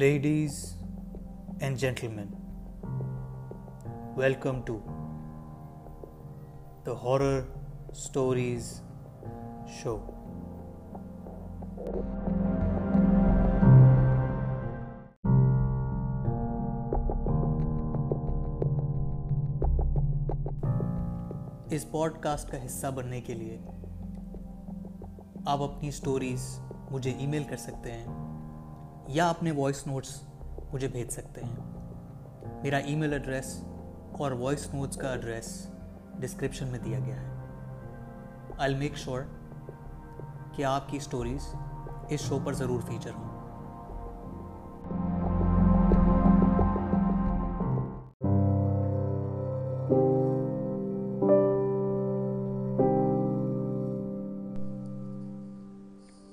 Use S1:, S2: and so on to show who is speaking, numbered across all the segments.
S1: Ladies and gentlemen, welcome to the Horror Stories Show. اس podcast کا حصہ بننے کے لیے آپ اپنی سٹوریز مجھے ای میل کر سکتے ہیں یا اپنے وائس نوٹس مجھے بھیج سکتے ہیں۔ میرا ای میل ایڈریس اور وائس نوٹس کا ایڈریس ڈسکرپشن میں دیا گیا ہے۔ آئی میک شیور کہ آپ کی سٹوریز اس شو پر ضرور فیچر ہوں۔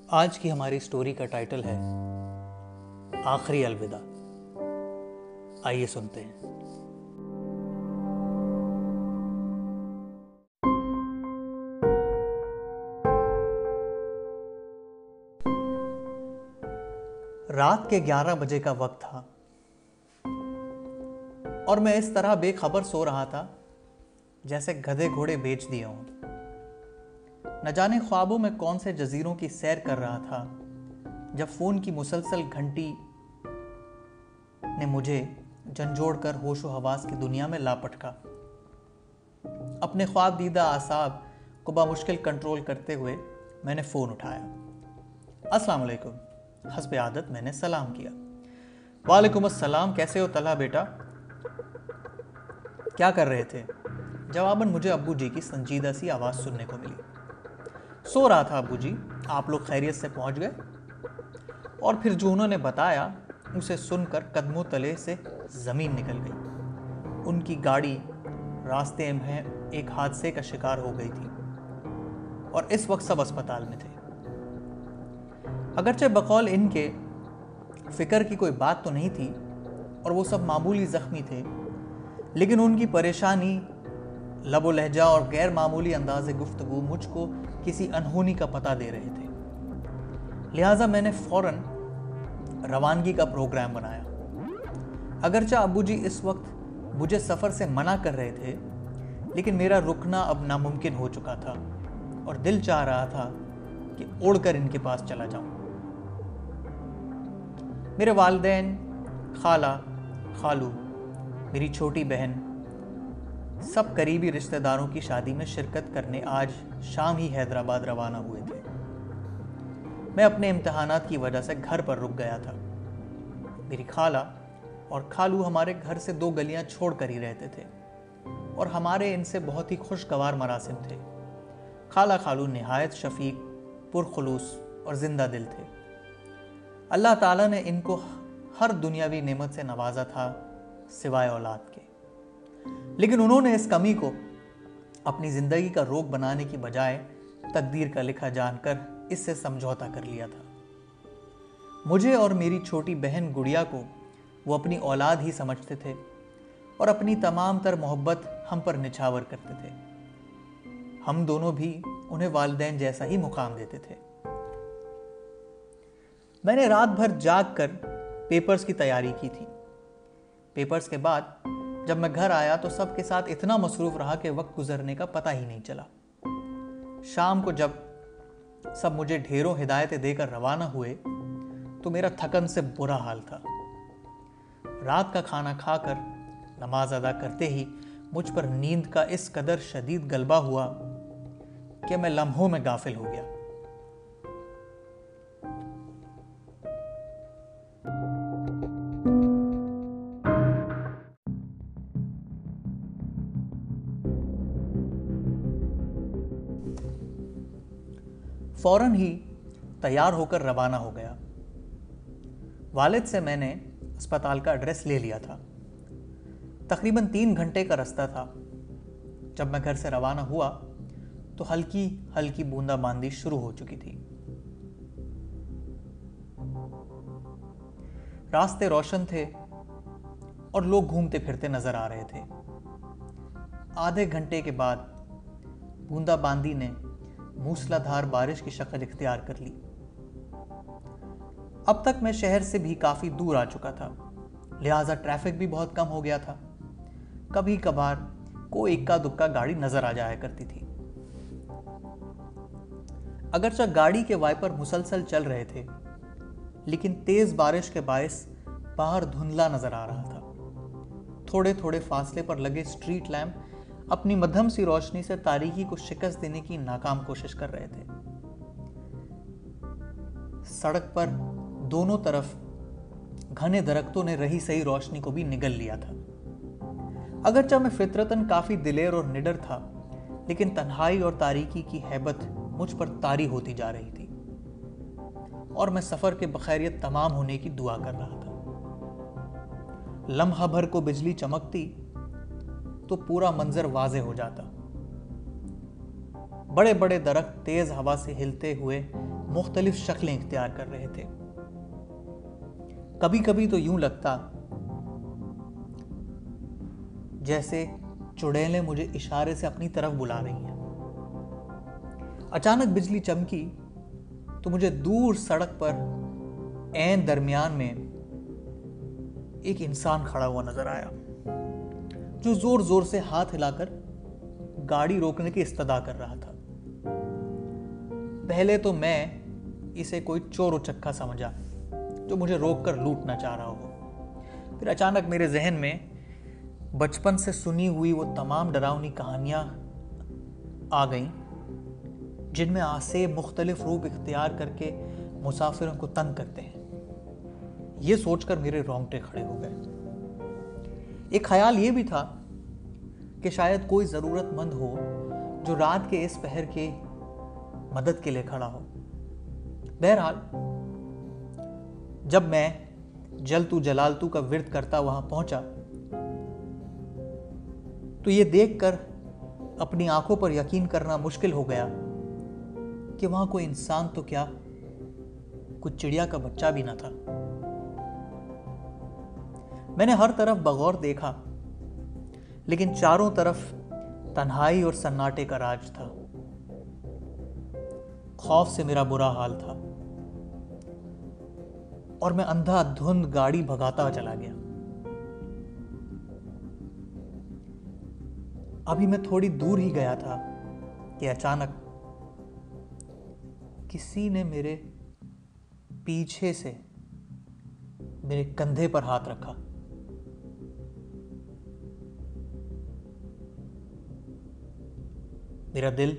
S1: آج کی ہماری سٹوری کا ٹائٹل ہے آخری الوداع۔ آئیے سنتے ہیں۔ رات کے گیارہ بجے کا وقت تھا۔ اور میں اس طرح بے خبر سو رہا تھا جیسے گدے گھوڑے بیچ دیے ہوں۔ نہ جانے خوابوں میں کون سے جزیروں کی سیر کر رہا تھا جب فون کی مسلسل گھنٹی نے مجھے جھنجھوڑ کر ہوش و حواس کی دنیا میں لاپٹکا اپنے خواب دیدہ آساب کو بامشکل کنٹرول کرتے ہوئے میں نے فون اٹھایا۔ السلام علیکم۔ حسب عادت میں نے سلام کیا۔ وعلیکم السلام، کیسے ہو طلحہ بیٹا؟ کیا کر رہے تھے؟ جواباً مجھے ابو جی کی سنجیدہ سی آواز سننے کو ملی۔ سو رہا تھا ابو جی آپ لوگ خیریت سے پہنچ گئے؟ اور پھر جو انہوں نے بتایا اسے سن کر قدموں تلے سے زمین نکل گئی۔ ان کی گاڑی راستے میں ایک حادثے کا شکار ہو گئی تھی اور اس وقت سب اسپتال میں تھے۔ اگرچہ بقول ان کے فکر کی کوئی بات تو نہیں تھی اور وہ سب معمولی زخمی تھے، لیکن ان کی پریشانی لب و لہجہ اور غیر معمولی انداز گفتگو مجھ کو کسی انہونی کا پتہ دے رہے تھے۔ لہٰذا میں نے فوراً روانگی کا پروگرام بنایا۔ اگرچہ ابو جی اس وقت مجھے سفر سے منع کر رہے تھے، لیکن میرا رکنا اب ناممکن ہو چکا تھا اور دل چاہ رہا تھا کہ اڑ کر ان کے پاس چلا جاؤں۔ میرے والدین، خالہ، خالو، میری چھوٹی بہن، سب قریبی رشتہ داروں کی شادی میں شرکت کرنے آج شام ہی حیدرآباد روانہ ہوئے تھے۔ میں اپنے امتحانات کی وجہ سے گھر پر رک گیا تھا۔ میری خالہ اور خالو ہمارے گھر سے دو گلیاں چھوڑ کر ہی رہتے تھے اور ہمارے ان سے بہت ہی خوشگوار مراسم تھے۔ خالہ خالو نہایت شفیق، پرخلوص اور زندہ دل تھے۔ اللہ تعالیٰ نے ان کو ہر دنیاوی نعمت سے نوازا تھا سوائے اولاد کے۔ لیکن انہوں نے اس کمی کو اپنی زندگی کا روک بنانے کی بجائے تقدیر کا لکھا جان کر اس سے سمجھوتا کر لیا تھا۔ مجھے اور میری چھوٹی بہن گڑیا کو وہ اپنی اولاد ہی سمجھتے تھے اور اپنی تمام تر محبت ہم پر نچھاور کرتے تھے۔ ہم دونوں بھی انہیں والدین جیسا ہی مقام دیتے تھے۔ میں نے رات بھر جاگ کر پیپرز کی تیاری کی تھی۔ پیپرز کے بعد جب میں گھر آیا تو سب کے ساتھ اتنا مصروف رہا کہ وقت گزرنے کا پتہ ہی نہیں چلا۔ شام کو جب سب مجھے ڈھیروں ہدایتیں دے کر روانہ ہوئے، تو میرا تھکن سے برا حال تھا۔ رات کا کھانا کھا کر، نماز ادا کرتے ہی مجھ پر نیند کا اس قدر شدید غلبہ ہوا کہ میں لمحوں میں غافل ہو گیا۔ فوراً ہی تیار ہو کر روانہ ہو گیا۔ والد سے میں نے اسپتال کا ایڈریس لے لیا تھا۔ تقریباً تین گھنٹے کا رستہ تھا۔ جب میں گھر سے روانہ ہوا تو ہلکی ہلکی بوندا باندی شروع ہو چکی تھی۔ راستے روشن تھے اور لوگ گھومتے پھرتے نظر آ رہے تھے۔ آدھے گھنٹے کے بعد بوندا باندی نے موسلا دھار بارش کی شکل اختیار کر لی۔ اب تک میں شہر سے بھی کافی دور آ چکا تھا۔ لہٰذا ٹریفک بھی بہت کم ہو گیا تھا۔ کبھی کبھار کوئی اکا دکا گاڑی نظر آ جایا کرتی تھی۔ اگرچہ گاڑی کے وائپر مسلسل چل رہے تھے، لیکن تیز بارش کے باعث باہر دھندلا نظر آ رہا تھا۔ تھوڑے تھوڑے فاصلے پر لگے سٹریٹ لیمپ اپنی مدھم سی روشنی سے تاریخی کو شکست دینے کی ناکام کوشش کر رہے تھے۔ سڑک پر دونوں طرف گھنے درختوں نے رہی صحیح روشنی کو بھی نگل لیا تھا۔ اگرچہ میں فطرتن کافی دلیر اور نڈر تھا، لیکن تنہائی اور تاریکی کی حیبت مجھ پر تاری ہوتی جا رہی تھی۔ اور میں سفر کے بخیریت تمام ہونے کی دعا کر رہا تھا۔ لمحہ بھر کو بجلی چمکتی تو پورا منظر واضح ہو جاتا۔ بڑے بڑے درخت تیز ہوا سے ہلتے ہوئے مختلف شکلیں اختیار کر رہے تھے۔ کبھی کبھی تو یوں لگتا جیسے چڑیلیں مجھے اشارے سے اپنی طرف بلا رہی ہیں۔ اچانک بجلی چمکی تو مجھے دور سڑک پر این درمیان میں ایک انسان کھڑا ہوا نظر آیا۔ جو زور زور سے ہاتھ ہلا کر گاڑی روکنے کی استدا کر رہا تھا۔ پہلے تو میں اسے کوئی چور و چکا سمجھا جو مجھے روک کر لوٹنا چاہ رہا ہو۔ پھر اچانک میرے ذہن میں بچپن سے سنی ہوئی وہ تمام ڈراؤنی کہانیاں آ گئیں، جن میں آسے مختلف روپ اختیار کر کے مسافروں کو تنگ کرتے ہیں۔ یہ سوچ کر میرے رونگٹے کھڑے ہو گئے۔ ایک خیال یہ بھی تھا کہ شاید کوئی ضرورت مند ہو جو رات کے اس پہر کے مدد کے لیے کھڑا ہو۔ بہرحال، جب میں جلتو جلالتو کا ورد کرتا وہاں پہنچا، تو یہ دیکھ کر اپنی آنکھوں پر یقین کرنا مشکل ہو گیا کہ وہاں کوئی انسان تو کیا کچھ چڑیا کا بچہ بھی نہ تھا۔ میں نے ہر طرف بغور دیکھا، لیکن چاروں طرف تنہائی اور سناٹے کا راج تھا۔ خوف سے میرا برا حال تھا۔ اور میں اندھا دھند گاڑی بھگاتا چلا گیا۔ ابھی میں تھوڑی دور ہی گیا تھا کہ اچانک کسی نے میرے پیچھے سے میرے کندھے پر ہاتھ رکھا۔ میرا دل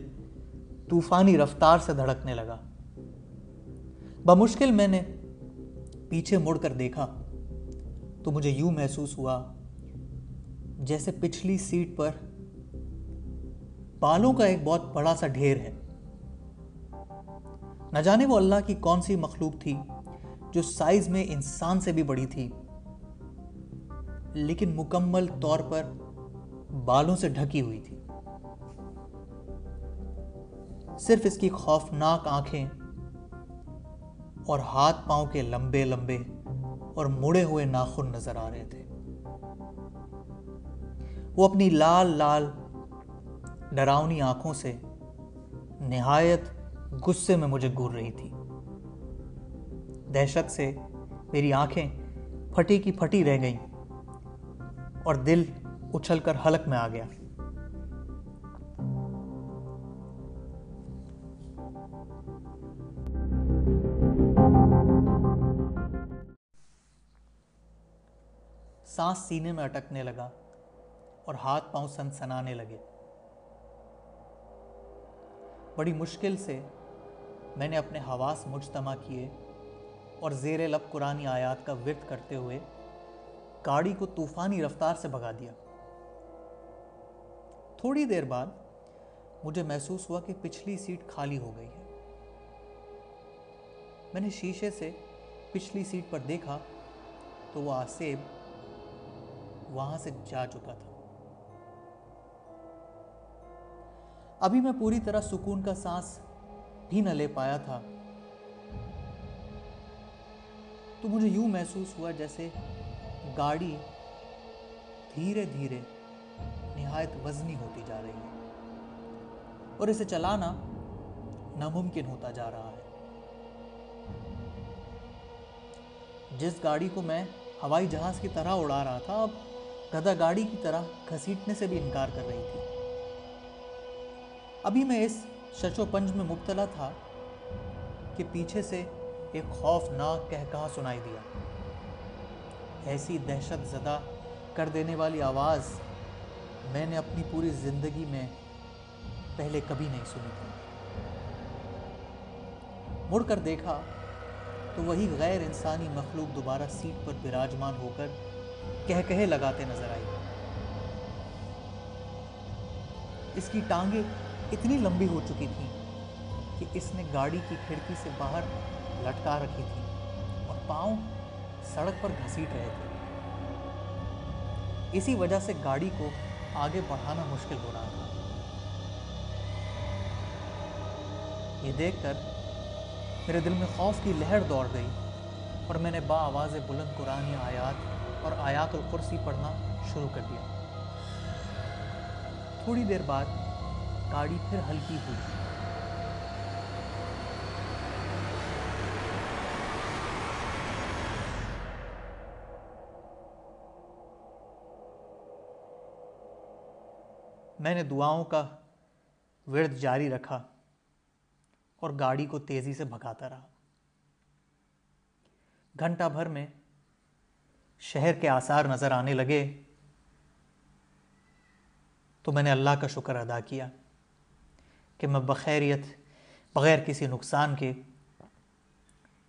S1: طوفانی رفتار سے دھڑکنے لگا۔ بمشکل میں نے پیچھے مڑ کر دیکھا تو مجھے یوں محسوس ہوا جیسے پچھلی سیٹ پر بالوں کا ایک بہت بڑا سا ڈھیر ہے۔ نہ جانے وہ اللہ کی کون سی مخلوق تھی جو سائز میں انسان سے بھی بڑی تھی، لیکن مکمل طور پر بالوں سے ڈھکی ہوئی تھی۔ صرف اس کی خوفناک آنکھیں اور ہاتھ پاؤں کے لمبے لمبے اور مڑے ہوئے ناخن نظر آ رہے تھے۔ وہ اپنی لال لال ڈراؤنی آنکھوں سے نہایت غصے میں مجھے گر رہی تھی۔ دہشت سے میری آنکھیں پھٹی کی پھٹی رہ گئیں اور دل اچھل کر حلق میں آ گیا۔ سانس سینے میں اٹکنے لگا اور ہاتھ پاؤں سن سنانے لگے۔ بڑی مشکل سے میں نے اپنے حواس مجتمع کیے اور زیر لب قرآن آیات کا ورد کرتے ہوئے گاڑی کو طوفانی رفتار سے بھگا دیا۔ تھوڑی دیر بعد مجھے محسوس ہوا کہ پچھلی سیٹ خالی ہو گئی ہے۔ میں نے شیشے سے پچھلی سیٹ پر دیکھا تو وہ آسیب وہاں سے جا چکا تھا۔ ابھی میں پوری طرح سکون کا سانس بھی نہ لے پایا تھا۔ تو مجھے یوں محسوس ہوا جیسے گاڑی دھیرے دھیرے نہایت وزنی ہوتی جا رہی ہے اور اسے چلانا ناممکن ہوتا جا رہا ہے۔ جس گاڑی کو میں ہوائی جہاز کی طرح اڑا رہا تھا، اب گدا گاڑی کی طرح گھسیٹنے سے بھی انکار کر رہی تھی۔ ابھی میں اس شچو پنج میں مبتلا تھا کہ پیچھے سے ایک خوفناک کہہ سنائی دیا۔ ایسی دہشت زدہ کر دینے والی آواز میں نے اپنی پوری زندگی میں پہلے کبھی نہیں سنی تھی۔ مڑ کر دیکھا تو وہی غیر انسانی مخلوق دوبارہ سیٹ پر براجمان ہو کر کہہ کہے لگاتے نظر آئی اس کی ٹانگیں اتنی لمبی ہو چکی تھیں کہ اس نے گاڑی کی کھڑکی سے باہر لٹکا رکھی تھی اور پاؤں سڑک پر گھسیٹ رہے تھے۔ اسی وجہ سے گاڑی کو آگے بڑھانا مشکل ہو رہا تھا۔ یہ دیکھ کر میرے دل میں خوف کی لہر دوڑ گئی اور میں نے با آواز بلند قرآن آیات اور آیات القرسی پڑھنا شروع کر دیا۔ تھوڑی دیر بعد گاڑی پھر ہلکی ہوئی۔ میں نے دعاؤں کا ورد جاری رکھا اور گاڑی کو تیزی سے بھگاتا رہا۔ گھنٹہ بھر میں شہر کے آثار نظر آنے لگے تو میں نے اللہ کا شکر ادا کیا کہ میں بخیریت، بغیر کسی نقصان کے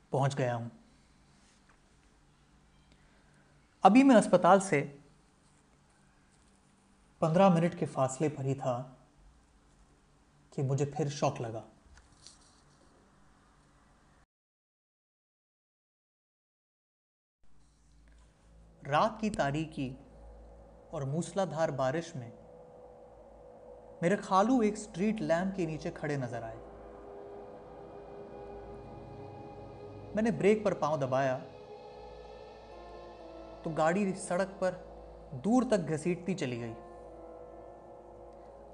S1: پہنچ گیا ہوں۔ ابھی میں اسپتال سے پندرہ منٹ کے فاصلے پر ہی تھا کہ مجھے پھر شوق لگا۔ رات کی تاریکی اور موسلا دھار بارش میں میرے خالو ایک سٹریٹ لیمپ کے نیچے کھڑے نظر آئے۔ میں نے بریک پر پاؤں دبایا تو گاڑی سڑک پر دور تک گھسیٹتی چلی گئی۔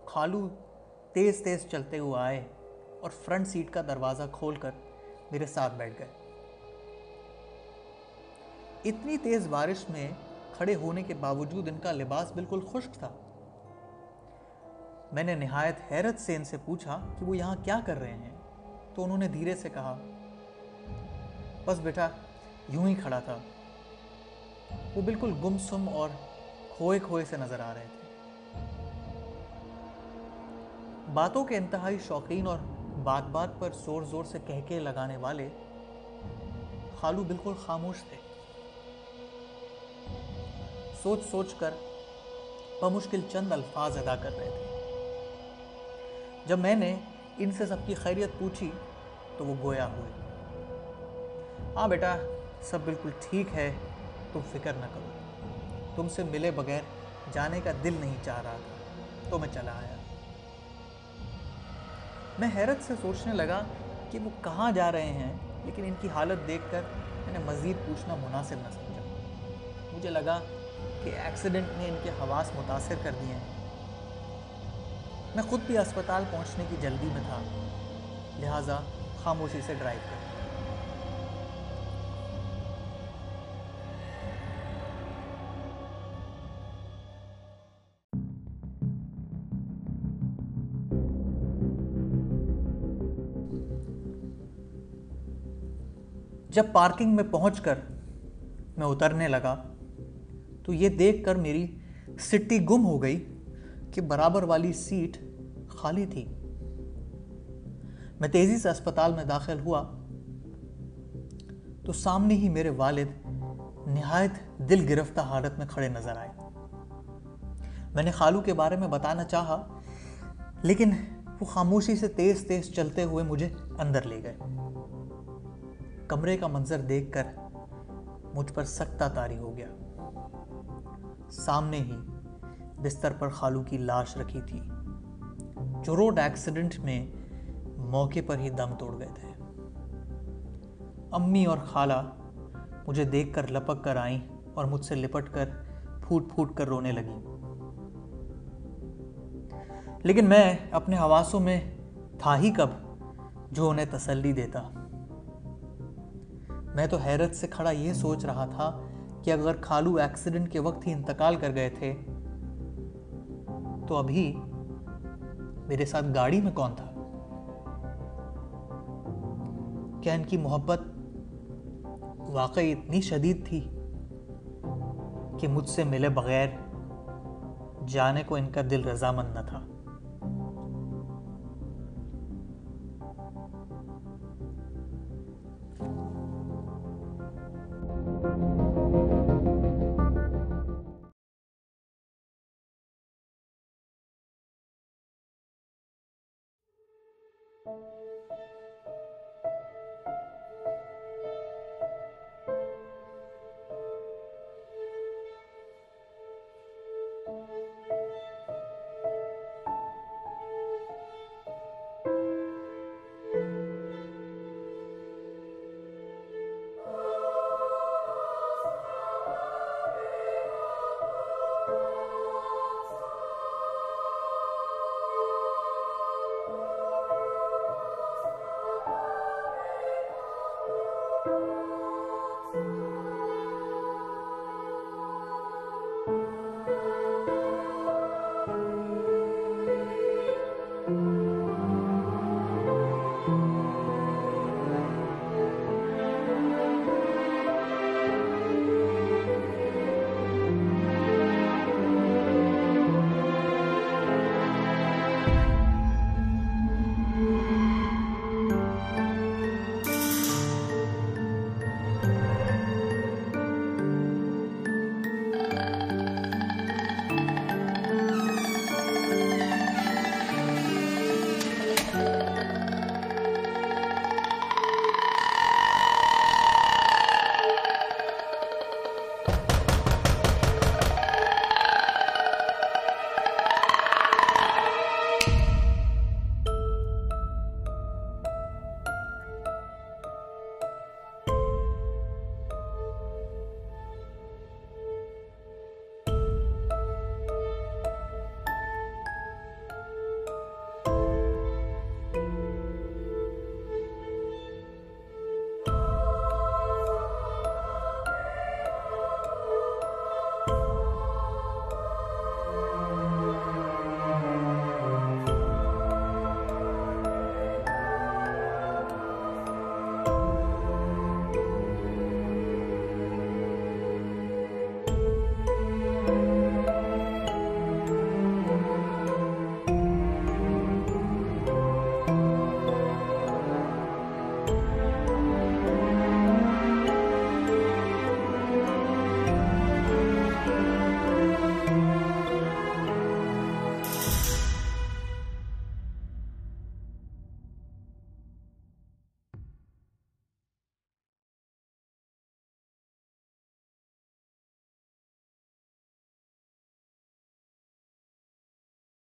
S1: خالو تیز تیز چلتے ہوئے آئے اور فرنٹ سیٹ کا دروازہ کھول کر میرے ساتھ بیٹھ گئے۔ اتنی تیز بارش میں کھڑے ہونے کے باوجود ان کا لباس بالکل خشک تھا۔ میں نے نہایت حیرت سے ان سے پوچھا کہ وہ یہاں کیا کر رہے ہیں۔ تو انہوں نے دھیرے سے کہا، بس بیٹا، یوں ہی کھڑا تھا۔ وہ بالکل گم سم اور کھوئے کھوئے سے نظر آ رہے تھے۔ باتوں کے انتہائی شوقین اور بات بات پر زور زور سے کہہ کے لگانے والے خالو بالکل خاموش تھے۔ سوچ سوچ کر بمشکل چند الفاظ ادا کر رہے تھے۔ جب میں نے ان سے سب کی خیریت پوچھی تو وہ گویا ہوئے۔ ہاں بیٹا، سب بالکل ٹھیک ہے، تم فکر نہ کرو۔ تم سے ملے بغیر جانے کا دل نہیں چاہ رہا تھا، تو میں چلا آیا۔ میں حیرت سے سوچنے لگا کہ وہ کہاں جا رہے ہیں، لیکن ان کی حالت دیکھ کر میں نے مزید پوچھنا مناسب نہ سمجھا۔ مجھے لگا کہ ایکسیڈنٹ نے ان کے حواس متاثر کر دیے ہیں۔ میں خود بھی اسپتال پہنچنے کی جلدی میں تھا، لہٰذا خاموشی سے ڈرائیو کر جب پارکنگ میں پہنچ کر میں اترنے لگا تو یہ دیکھ کر میری سٹی گم ہو گئی کہ برابر والی سیٹ خالی تھی۔ میں تیزی سے اسپتال میں داخل ہوا تو سامنے ہی میرے والد نہایت دل گرفتہ حالت میں کھڑے نظر آئے۔ میں نے خالو کے بارے میں بتانا چاہا، لیکن وہ خاموشی سے تیز تیز چلتے ہوئے مجھے اندر لے گئے۔ کمرے کا منظر دیکھ کر مجھ پر سکتا تاری ہو گیا۔ سامنے ہی بستر پر خالو کی لاش رکھی تھی، جو روڈ ایکسیڈنٹ میں موقع پر ہی دم توڑ گئے تھے۔ امی اور خالہ مجھے دیکھ کر لپک کر آئیں اور مجھ سے لپٹ کر پھوٹ پھوٹ کر رونے لگی لیکن میں اپنے حواسوں میں تھا ہی کب جو انہیں تسلی دیتا۔ میں تو حیرت سے کھڑا یہ سوچ رہا تھا کہ اگر کھالو ایکسیڈنٹ کے وقت ہی انتقال کر گئے تھے، تو ابھی میرے ساتھ گاڑی میں کون تھا؟ کیا ان کی محبت واقعی اتنی شدید تھی کہ مجھ سے ملے بغیر جانے کو ان کا دل رضامند نہ تھا؟